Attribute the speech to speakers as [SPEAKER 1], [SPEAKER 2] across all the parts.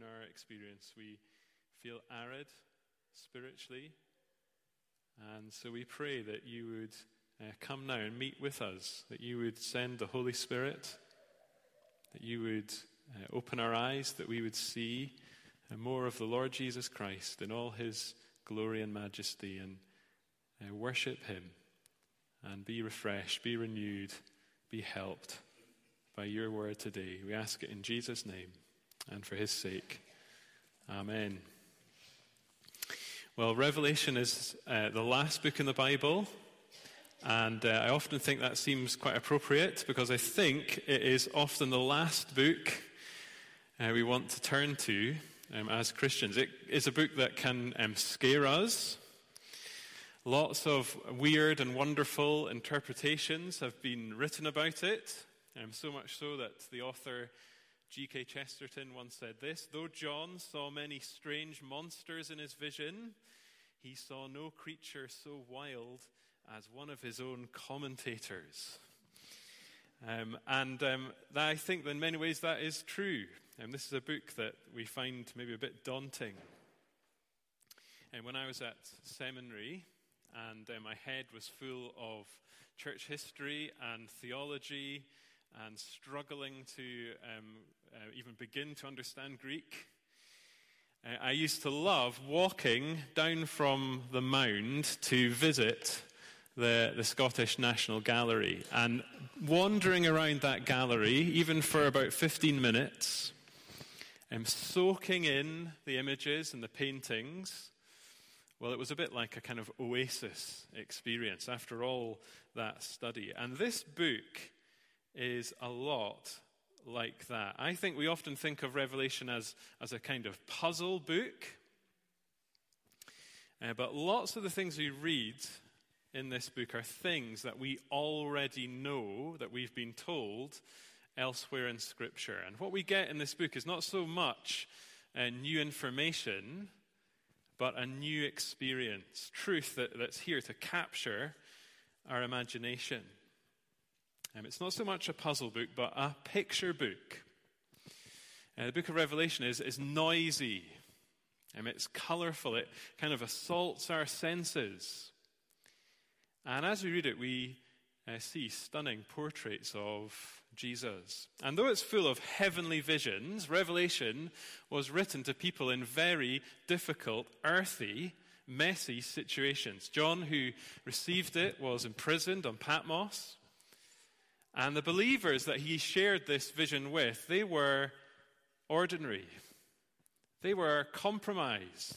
[SPEAKER 1] in our experience. We feel arid spiritually. And so we pray that you would uh, come now and meet with us, that you would send the Holy Spirit, that you would uh, open our eyes, that we would see uh, more of the Lord Jesus Christ in all his glory and majesty and uh, worship him and be refreshed, be renewed, be helped by your word today. We ask it in Jesus' name and for his sake. Amen. Well, Revelation is uh, the last book in the Bible, and uh, I often think that seems quite appropriate because I think it is often the last book uh, we want to turn to um, as Christians. It is a book that can um, scare us. Lots of weird and wonderful interpretations have been written about it, um, so much so that the author G.K. Chesterton once said this Though John saw many strange monsters in his vision, he saw no creature so wild as one of his own commentators. Um, and um, that, I think that in many ways that is true. And this is a book that we find maybe a bit daunting. And when I was at seminary, and uh, my head was full of church history and theology and struggling to um, uh, even begin to understand Greek. Uh, I used to love walking down from the mound to visit the, the Scottish National Gallery and wandering around that gallery, even for about 15 minutes, and soaking in the images and the paintings. Well, it was a bit like a kind of oasis experience after all that study. And this book is a lot like that. I think we often think of Revelation as, as a kind of puzzle book. Uh, but lots of the things we read in this book are things that we already know, that we've been told elsewhere in Scripture. And what we get in this book is not so much uh, new information, but a new experience, truth that, that's here to capture our imagination. Um, it's not so much a puzzle book, but a picture book. Uh, the book of Revelation is, is noisy, um, it's colorful, it kind of assaults our senses. And as we read it, we uh, see stunning portraits of Jesus. And though it's full of heavenly visions, Revelation was written to people in very difficult, earthy, messy situations. John, who received it, was imprisoned on Patmos. And the believers that he shared this vision with, they were ordinary. They were compromised.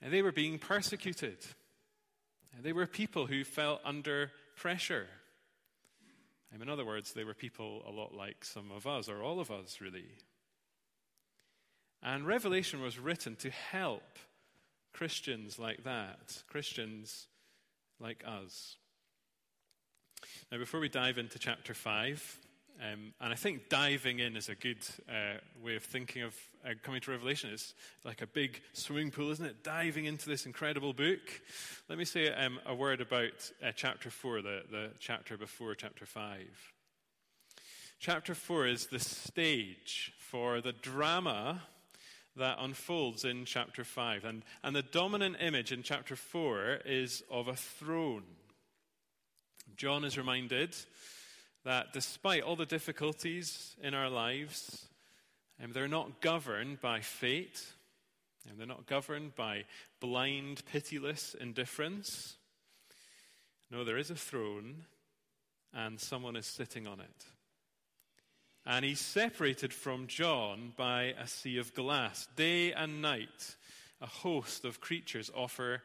[SPEAKER 1] And they were being persecuted. And they were people who felt under pressure. And in other words, they were people a lot like some of us, or all of us, really. And Revelation was written to help Christians like that, Christians like us. Now, before we dive into chapter 5, um, and I think diving in is a good uh, way of thinking of uh, coming to Revelation. It's like a big swimming pool, isn't it? Diving into this incredible book. Let me say um, a word about uh, chapter 4, the, the chapter before chapter 5. Chapter 4 is the stage for the drama that unfolds in chapter 5. And, and the dominant image in chapter 4 is of a throne. John is reminded that despite all the difficulties in our lives, um, they're not governed by fate, and they're not governed by blind, pitiless indifference. No, there is a throne, and someone is sitting on it. And he's separated from John by a sea of glass. Day and night, a host of creatures offer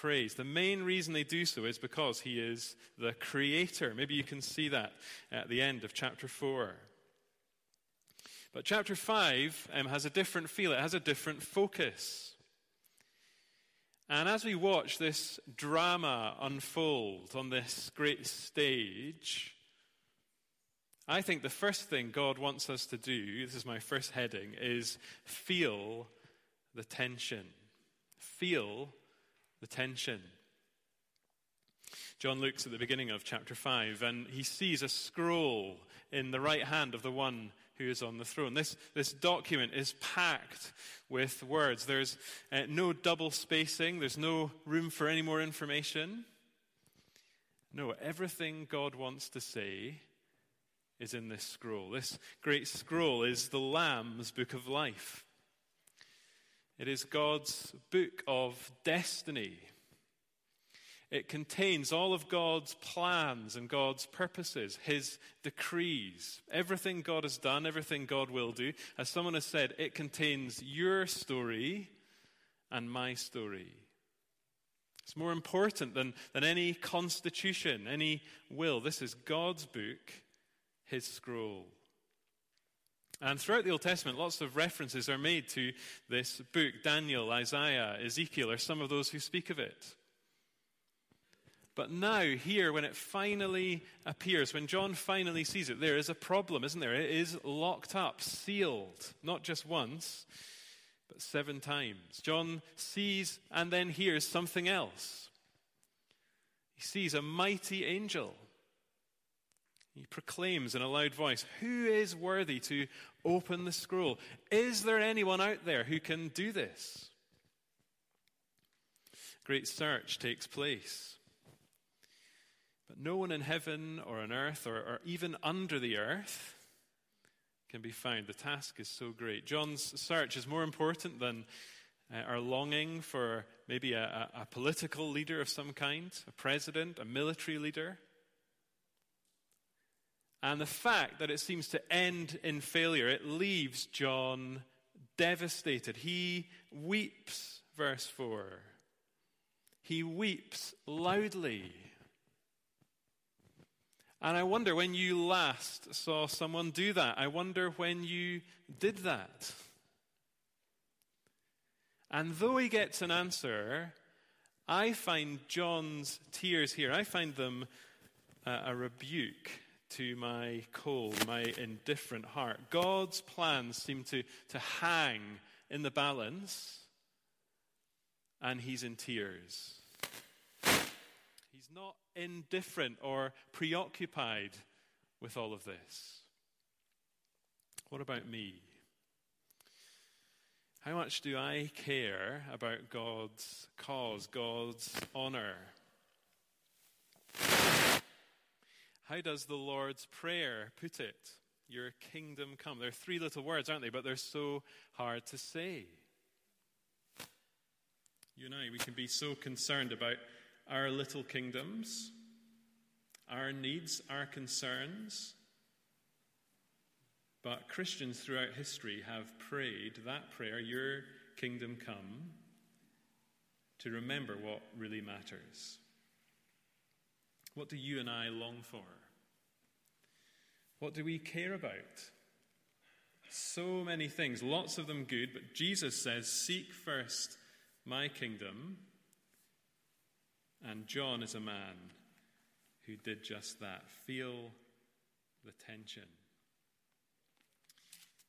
[SPEAKER 1] praise. The main reason they do so is because he is the creator. Maybe you can see that at the end of chapter 4. But chapter 5 um, has a different feel, it has a different focus. And as we watch this drama unfold on this great stage, I think the first thing God wants us to do, this is my first heading, is feel the tension. Feel the tension. John looks at the beginning of chapter 5 and he sees a scroll in the right hand of the one who is on the throne. This, this document is packed with words. There's uh, no double spacing, there's no room for any more information. No, everything God wants to say is in this scroll. This great scroll is the Lamb's book of life. It is God's book of destiny. It contains all of God's plans and God's purposes, His decrees, everything God has done, everything God will do. As someone has said, it contains your story and my story. It's more important than, than any constitution, any will. This is God's book, His scroll. And throughout the Old Testament, lots of references are made to this book. Daniel, Isaiah, Ezekiel are some of those who speak of it. But now, here, when it finally appears, when John finally sees it, there is a problem, isn't there? It is locked up, sealed, not just once, but seven times. John sees and then hears something else. He sees a mighty angel. He proclaims in a loud voice, Who is worthy to open the scroll? Is there anyone out there who can do this? Great search takes place. But no one in heaven or on earth or, or even under the earth can be found. The task is so great. John's search is more important than uh, our longing for maybe a, a, a political leader of some kind, a president, a military leader. And the fact that it seems to end in failure, it leaves John devastated. He weeps, verse 4. He weeps loudly. And I wonder when you last saw someone do that. I wonder when you did that. And though he gets an answer, I find John's tears here, I find them a, a rebuke to my cold, my indifferent heart. God's plans seem to, to hang in the balance, and he's in tears. He's not indifferent or preoccupied with all of this. What about me? How much do I care about God's cause, God's honor? How does the Lord's Prayer put it? Your kingdom come. They're three little words, aren't they? But they're so hard to say. You and I, we can be so concerned about our little kingdoms, our needs, our concerns. But Christians throughout history have prayed that prayer, Your kingdom come, to remember what really matters. What do you and I long for? What do we care about? So many things, lots of them good, but Jesus says, Seek first my kingdom and John is a man who did just that. Feel the tension.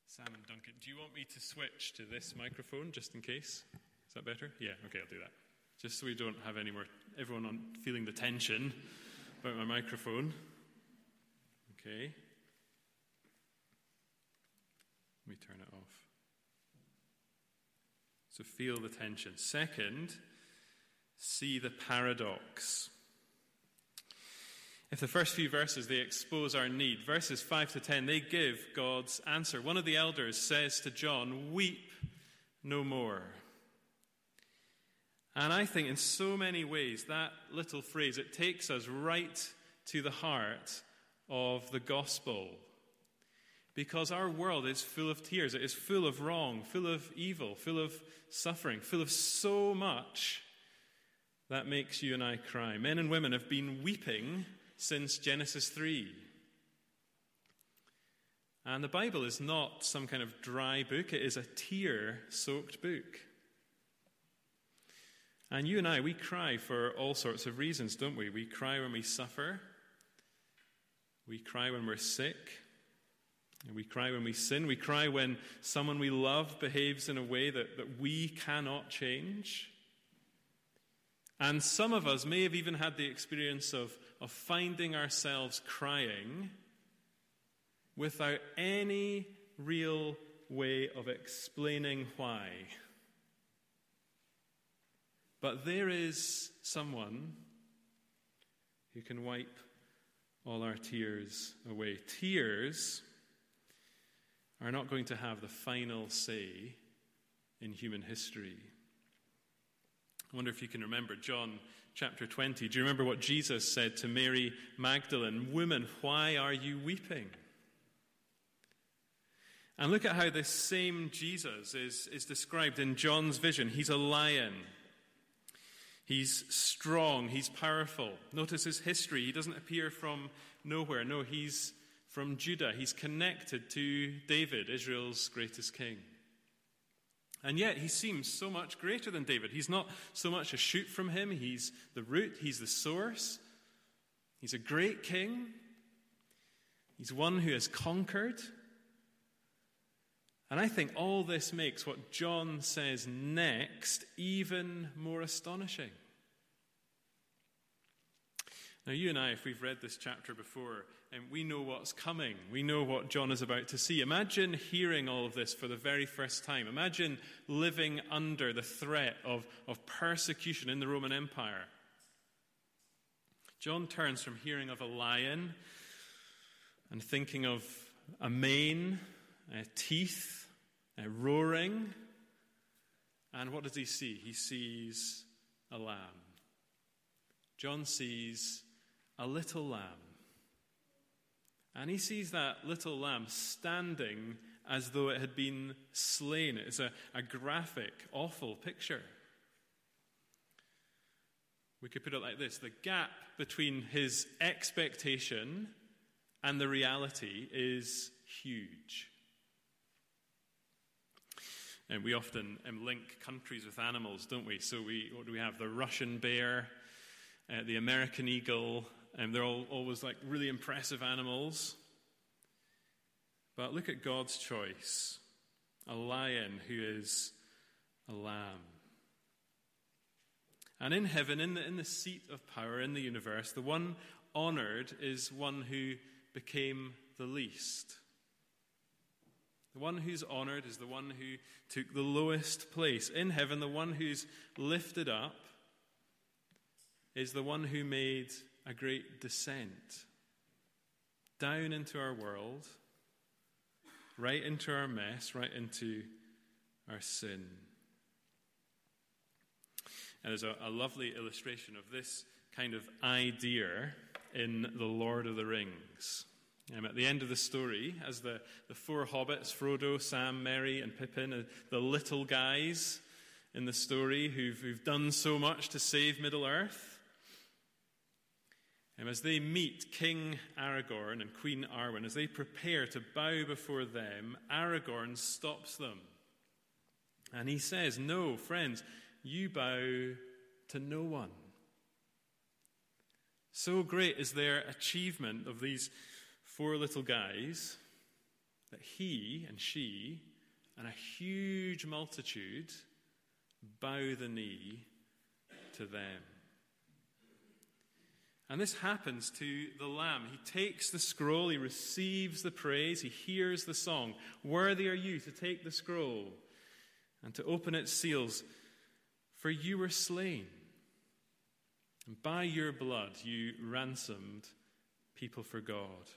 [SPEAKER 1] Sam and Duncan, do you want me to switch to this microphone just in case? Is that better? Yeah, okay, I'll do that. Just so we don't have any more, everyone on feeling the tension about my microphone. Okay. Let me turn it off. So feel the tension. Second, see the paradox. If the first few verses they expose our need, verses 5 to 10, they give God's answer. One of the elders says to John, Weep no more. And I think in so many ways that little phrase it takes us right to the heart of the gospel. Because our world is full of tears, it is full of wrong, full of evil, full of suffering, full of so much that makes you and I cry. Men and women have been weeping since Genesis 3. And the Bible is not some kind of dry book, it is a tear soaked book. And you and I, we cry for all sorts of reasons, don't we? We cry when we suffer, we cry when we're sick, we cry when we sin, we cry when someone we love behaves in a way that, that we cannot change. And some of us may have even had the experience of, of finding ourselves crying without any real way of explaining why. But there is someone who can wipe all our tears away. Tears are not going to have the final say in human history. I wonder if you can remember John chapter 20. Do you remember what Jesus said to Mary Magdalene? Woman, why are you weeping? And look at how this same Jesus is, is described in John's vision. He's a lion. He's strong. He's powerful. Notice his history. He doesn't appear from nowhere. No, he's from Judah. He's connected to David, Israel's greatest king. And yet, he seems so much greater than David. He's not so much a shoot from him, he's the root, he's the source. He's a great king. He's one who has conquered. And I think all this makes what John says next even more astonishing. Now, you and I, if we've read this chapter before, and we know what's coming, we know what John is about to see. Imagine hearing all of this for the very first time. Imagine living under the threat of, of persecution in the Roman Empire. John turns from hearing of a lion and thinking of a mane, uh, teeth, uh, roaring. And what does he see? He sees a lamb. John sees a little lamb. And he sees that little lamb standing as though it had been slain. It's a, a graphic, awful picture. We could put it like this the gap between his expectation and the reality is huge. And we often um, link countries with animals, don't we? So we, what do we have? The Russian bear, uh, the American eagle, and they're all always like really impressive animals. But look at God's choice a lion who is a lamb. And in heaven, in the, in the seat of power in the universe, the one honored is one who became the least. The one who's honored is the one who took the lowest place. In heaven, the one who's lifted up is the one who made a great descent down into our world, right into our mess, right into our sin. And there's a, a lovely illustration of this kind of idea in The Lord of the Rings. Um, at the end of the story, as the, the four hobbits, Frodo, Sam, Merry, and Pippin, uh, the little guys in the story who've, who've done so much to save Middle Earth, um, as they meet King Aragorn and Queen Arwen, as they prepare to bow before them, Aragorn stops them. And he says, No, friends, you bow to no one. So great is their achievement of these four little guys that he and she and a huge multitude bow the knee to them. And this happens to the Lamb. He takes the scroll, he receives the praise, he hears the song. Worthy are you to take the scroll and to open its seals, for you were slain. And by your blood you ransomed people for God.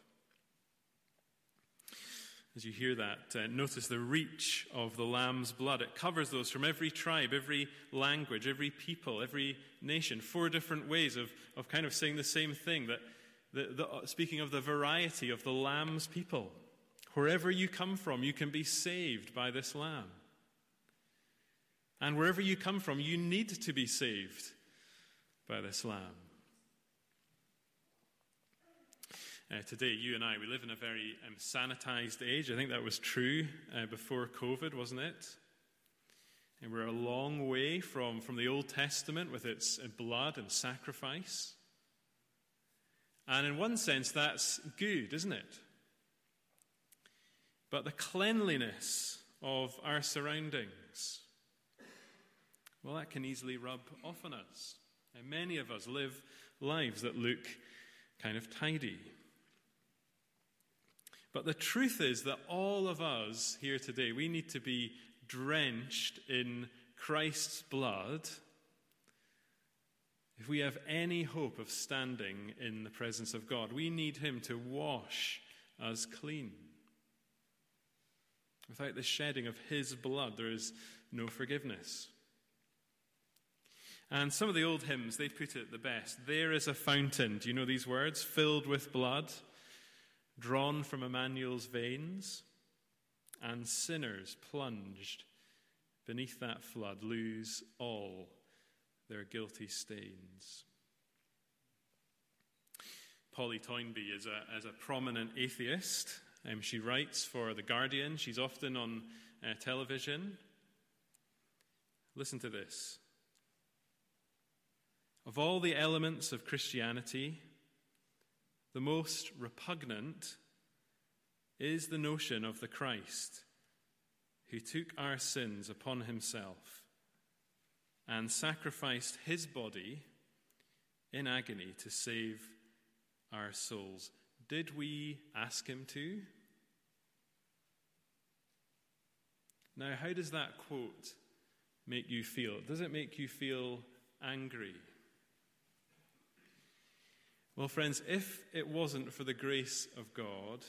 [SPEAKER 1] As you hear that, uh, notice the reach of the Lamb's blood. It covers those from every tribe, every language, every people, every nation. Four different ways of, of kind of saying the same thing. That the, the, uh, speaking of the variety of the Lamb's people, wherever you come from, you can be saved by this Lamb. And wherever you come from, you need to be saved by this Lamb. Uh, today, you and I, we live in a very um, sanitized age. I think that was true uh, before COVID, wasn't it? And we're a long way from, from the Old Testament with its uh, blood and sacrifice. And in one sense, that's good, isn't it? But the cleanliness of our surroundings, well, that can easily rub off on us. And many of us live lives that look kind of tidy. But the truth is that all of us here today, we need to be drenched in Christ's blood if we have any hope of standing in the presence of God. We need Him to wash us clean. Without the shedding of His blood, there is no forgiveness. And some of the old hymns, they put it the best. There is a fountain, do you know these words? Filled with blood, drawn from Emmanuel's veins, and sinners plunged beneath that flood lose all their guilty stains. Polly Toynbee is a, is a prominent atheist. Um, she writes for The Guardian. She's often on uh, television. Listen to this. Of all the elements of Christianity, the most repugnant is the notion of the Christ who took our sins upon himself and sacrificed his body in agony to save our souls. Did we ask him to? Now, how does that quote make you feel? Does it make you feel angry? Well, friends, if it wasn't for the grace of God,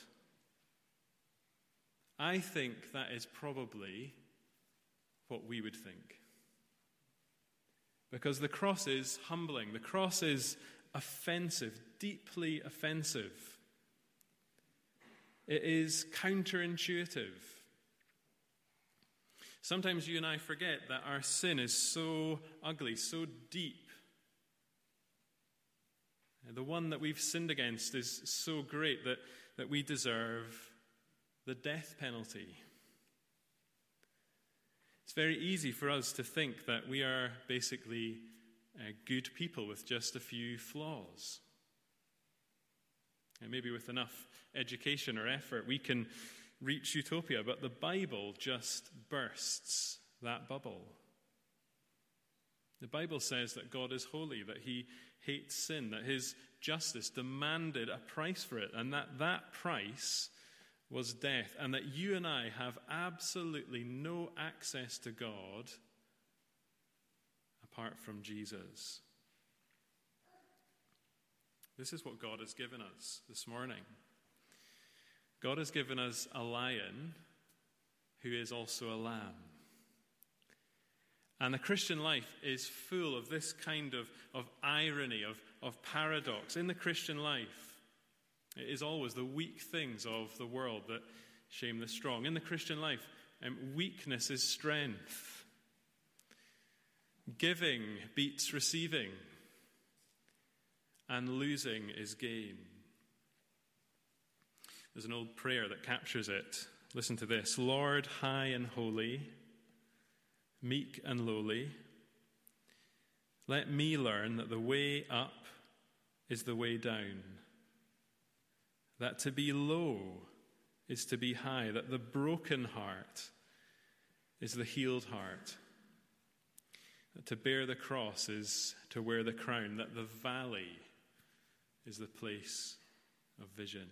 [SPEAKER 1] I think that is probably what we would think. Because the cross is humbling, the cross is offensive, deeply offensive. It is counterintuitive. Sometimes you and I forget that our sin is so ugly, so deep, the one that we've sinned against is so great that, that we deserve the death penalty. It's very easy for us to think that we are basically uh, good people with just a few flaws. And maybe with enough education or effort, we can reach utopia, but the Bible just bursts that bubble. The Bible says that God is holy, that he hates sin, that his justice demanded a price for it, and that that price was death, and that you and I have absolutely no access to God apart from Jesus. This is what God has given us this morning. God has given us a lion who is also a lamb. And the Christian life is full of this kind of, of irony, of, of paradox. In the Christian life, it is always the weak things of the world that shame the strong. In the Christian life, um, weakness is strength. Giving beats receiving, and losing is gain. There's an old prayer that captures it. Listen to this Lord, high and holy meek and lowly. Let me learn that the way up is the way down, that to be low is to be high, that the broken heart is the healed heart, that to bear the cross is to wear the crown, that the valley is the place of vision.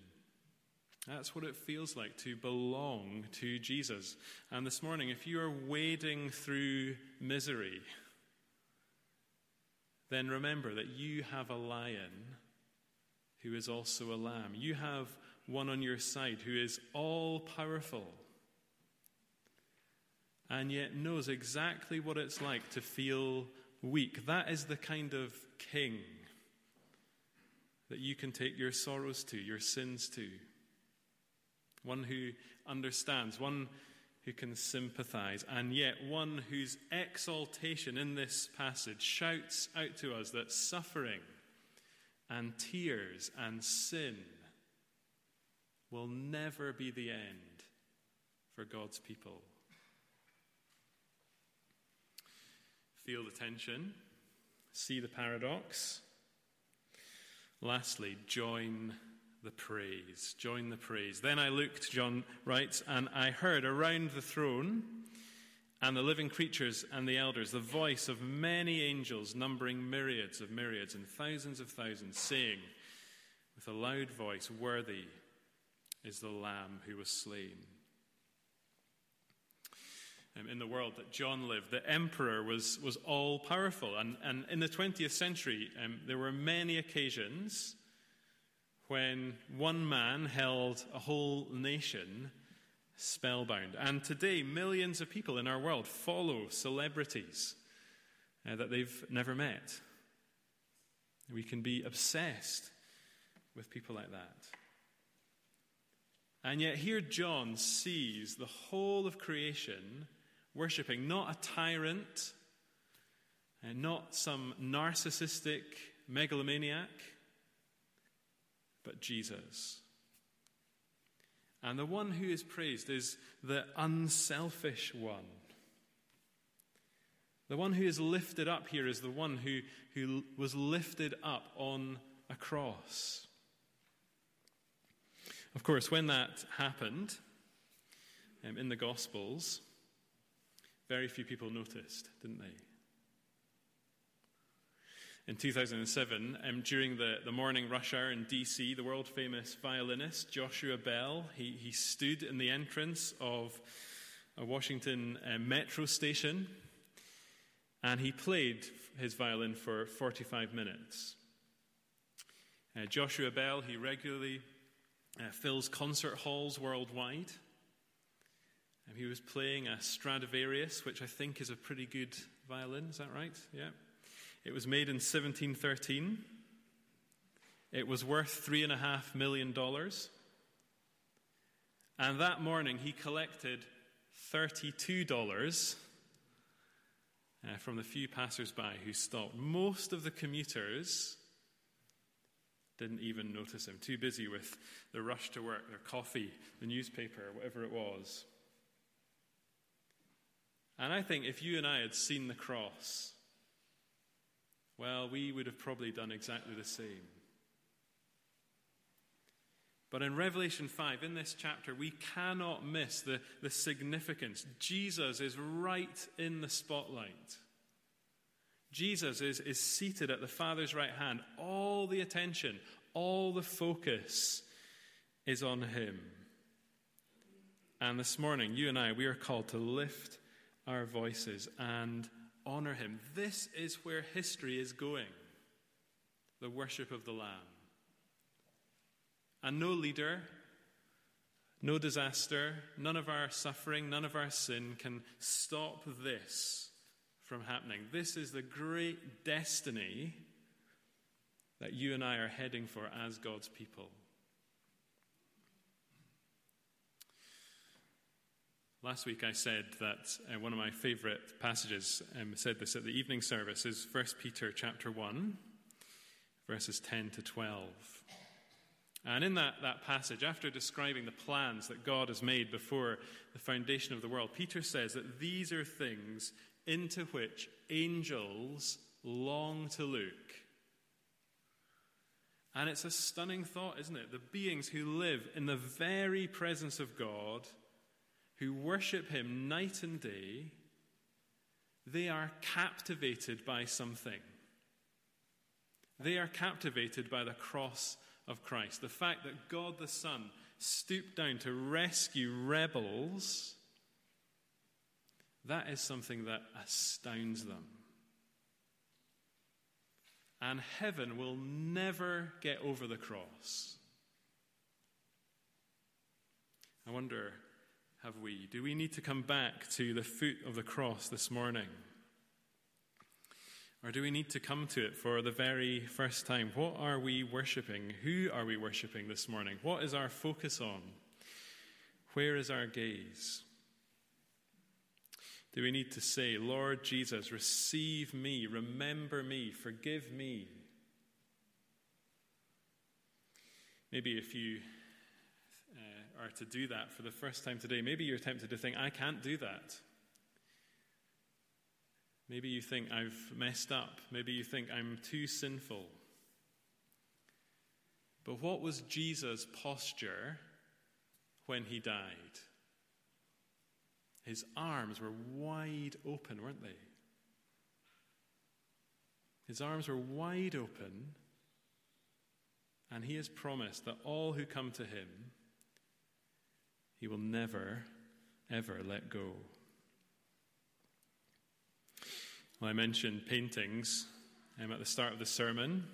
[SPEAKER 1] That's what it feels like to belong to Jesus. And this morning, if you are wading through misery, then remember that you have a lion who is also a lamb. You have one on your side who is all powerful and yet knows exactly what it's like to feel weak. That is the kind of king that you can take your sorrows to, your sins to one who understands, one who can sympathize, and yet one whose exaltation in this passage shouts out to us that suffering and tears and sin will never be the end for God's people. Feel the tension, see the paradox. Lastly, join the praise. Join the praise. Then I looked, John writes, and I heard around the throne and the living creatures and the elders the voice of many angels, numbering myriads of myriads and thousands of thousands, saying with a loud voice, Worthy, is the Lamb who was slain. Um, in the world that John lived, the emperor was, was all powerful. And, and in the 20th century, um, there were many occasions when one man held a whole nation spellbound. And today, millions of people in our world follow celebrities uh, that they've never met. We can be obsessed with people like that. And yet, here John sees the whole of creation worshipping not a tyrant, and not some narcissistic megalomaniac, but Jesus. And the one who is praised is the unselfish one. The one who is lifted up here is the one who, who was lifted up on a cross. Of course, when that happened um, in the Gospels, very few people noticed, didn't they? In 2007, um, during the, the morning rush hour in DC, the world famous violinist Joshua Bell, he, he stood in the entrance of a Washington uh, metro station and he played his violin for 45 minutes. Uh, Joshua Bell, he regularly uh, fills concert halls worldwide. And he was playing a Stradivarius, which I think is a pretty good violin. Is that right? Yeah. It was made in 1713. It was worth $3.5 million. And that morning he collected $32 uh, from the few passers-by who stopped. Most of the commuters didn't even notice him, too busy with the rush to work, their coffee, the newspaper, whatever it was. And I think if you and I had seen the cross, well, we would have probably done exactly the same. But in Revelation 5, in this chapter, we cannot miss the, the significance. Jesus is right in the spotlight. Jesus is, is seated at the Father's right hand. All the attention, all the focus is on him. And this morning, you and I, we are called to lift our voices and honor him. This is where history is going the worship of the Lamb. And no leader, no disaster, none of our suffering, none of our sin can stop this from happening. This is the great destiny that you and I are heading for as God's people. Last week I said that uh, one of my favorite passages, um, said this at the evening service, is 1 Peter chapter 1, verses 10 to 12. And in that, that passage, after describing the plans that God has made before the foundation of the world, Peter says that these are things into which angels long to look. And it's a stunning thought, isn't it? The beings who live in the very presence of God who worship him night and day, they are captivated by something. They are captivated by the cross of Christ. The fact that God the Son stooped down to rescue rebels, that is something that astounds them. And heaven will never get over the cross. I wonder have we? Do we need to come back to the foot of the cross this morning? Or do we need to come to it for the very first time? What are we worshipping? Who are we worshipping this morning? What is our focus on? Where is our gaze? Do we need to say, Lord Jesus, receive me, remember me, forgive me? Maybe if you are to do that for the first time today, maybe you're tempted to think, I can't do that. Maybe you think I've messed up. Maybe you think I'm too sinful. But what was Jesus' posture when he died? His arms were wide open, weren't they? His arms were wide open, and he has promised that all who come to him he will never, ever let go. Well, I mentioned paintings um, at the start of the sermon.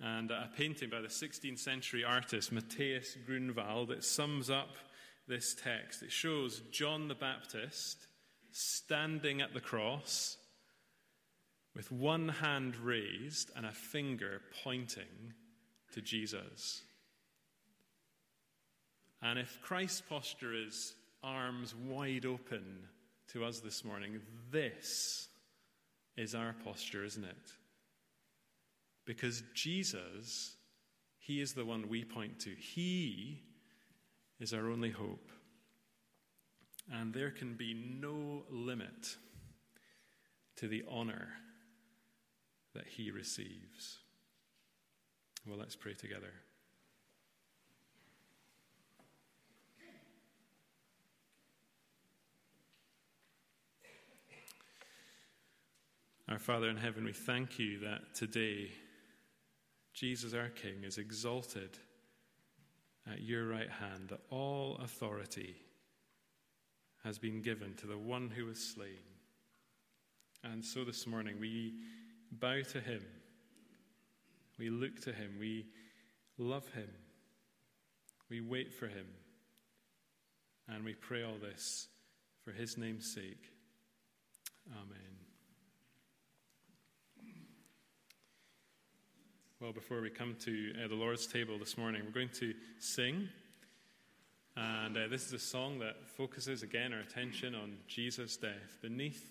[SPEAKER 1] And a painting by the 16th century artist Matthias Grunewald that sums up this text. It shows John the Baptist standing at the cross with one hand raised and a finger pointing to Jesus. And if Christ's posture is arms wide open to us this morning, this is our posture, isn't it? Because Jesus, He is the one we point to. He is our only hope. And there can be no limit to the honor that He receives. Well, let's pray together. Our Father in heaven, we thank you that today Jesus, our King, is exalted at your right hand, that all authority has been given to the one who was slain. And so this morning we bow to him, we look to him, we love him, we wait for him, and we pray all this for his name's sake. Amen. Well, before we come to uh, the Lord's table this morning, we're going to sing. And uh, this is a song that focuses again our attention on Jesus' death. Beneath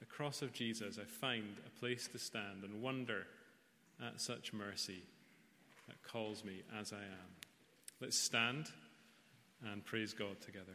[SPEAKER 1] the cross of Jesus, I find a place to stand and wonder at such mercy that calls me as I am. Let's stand and praise God together.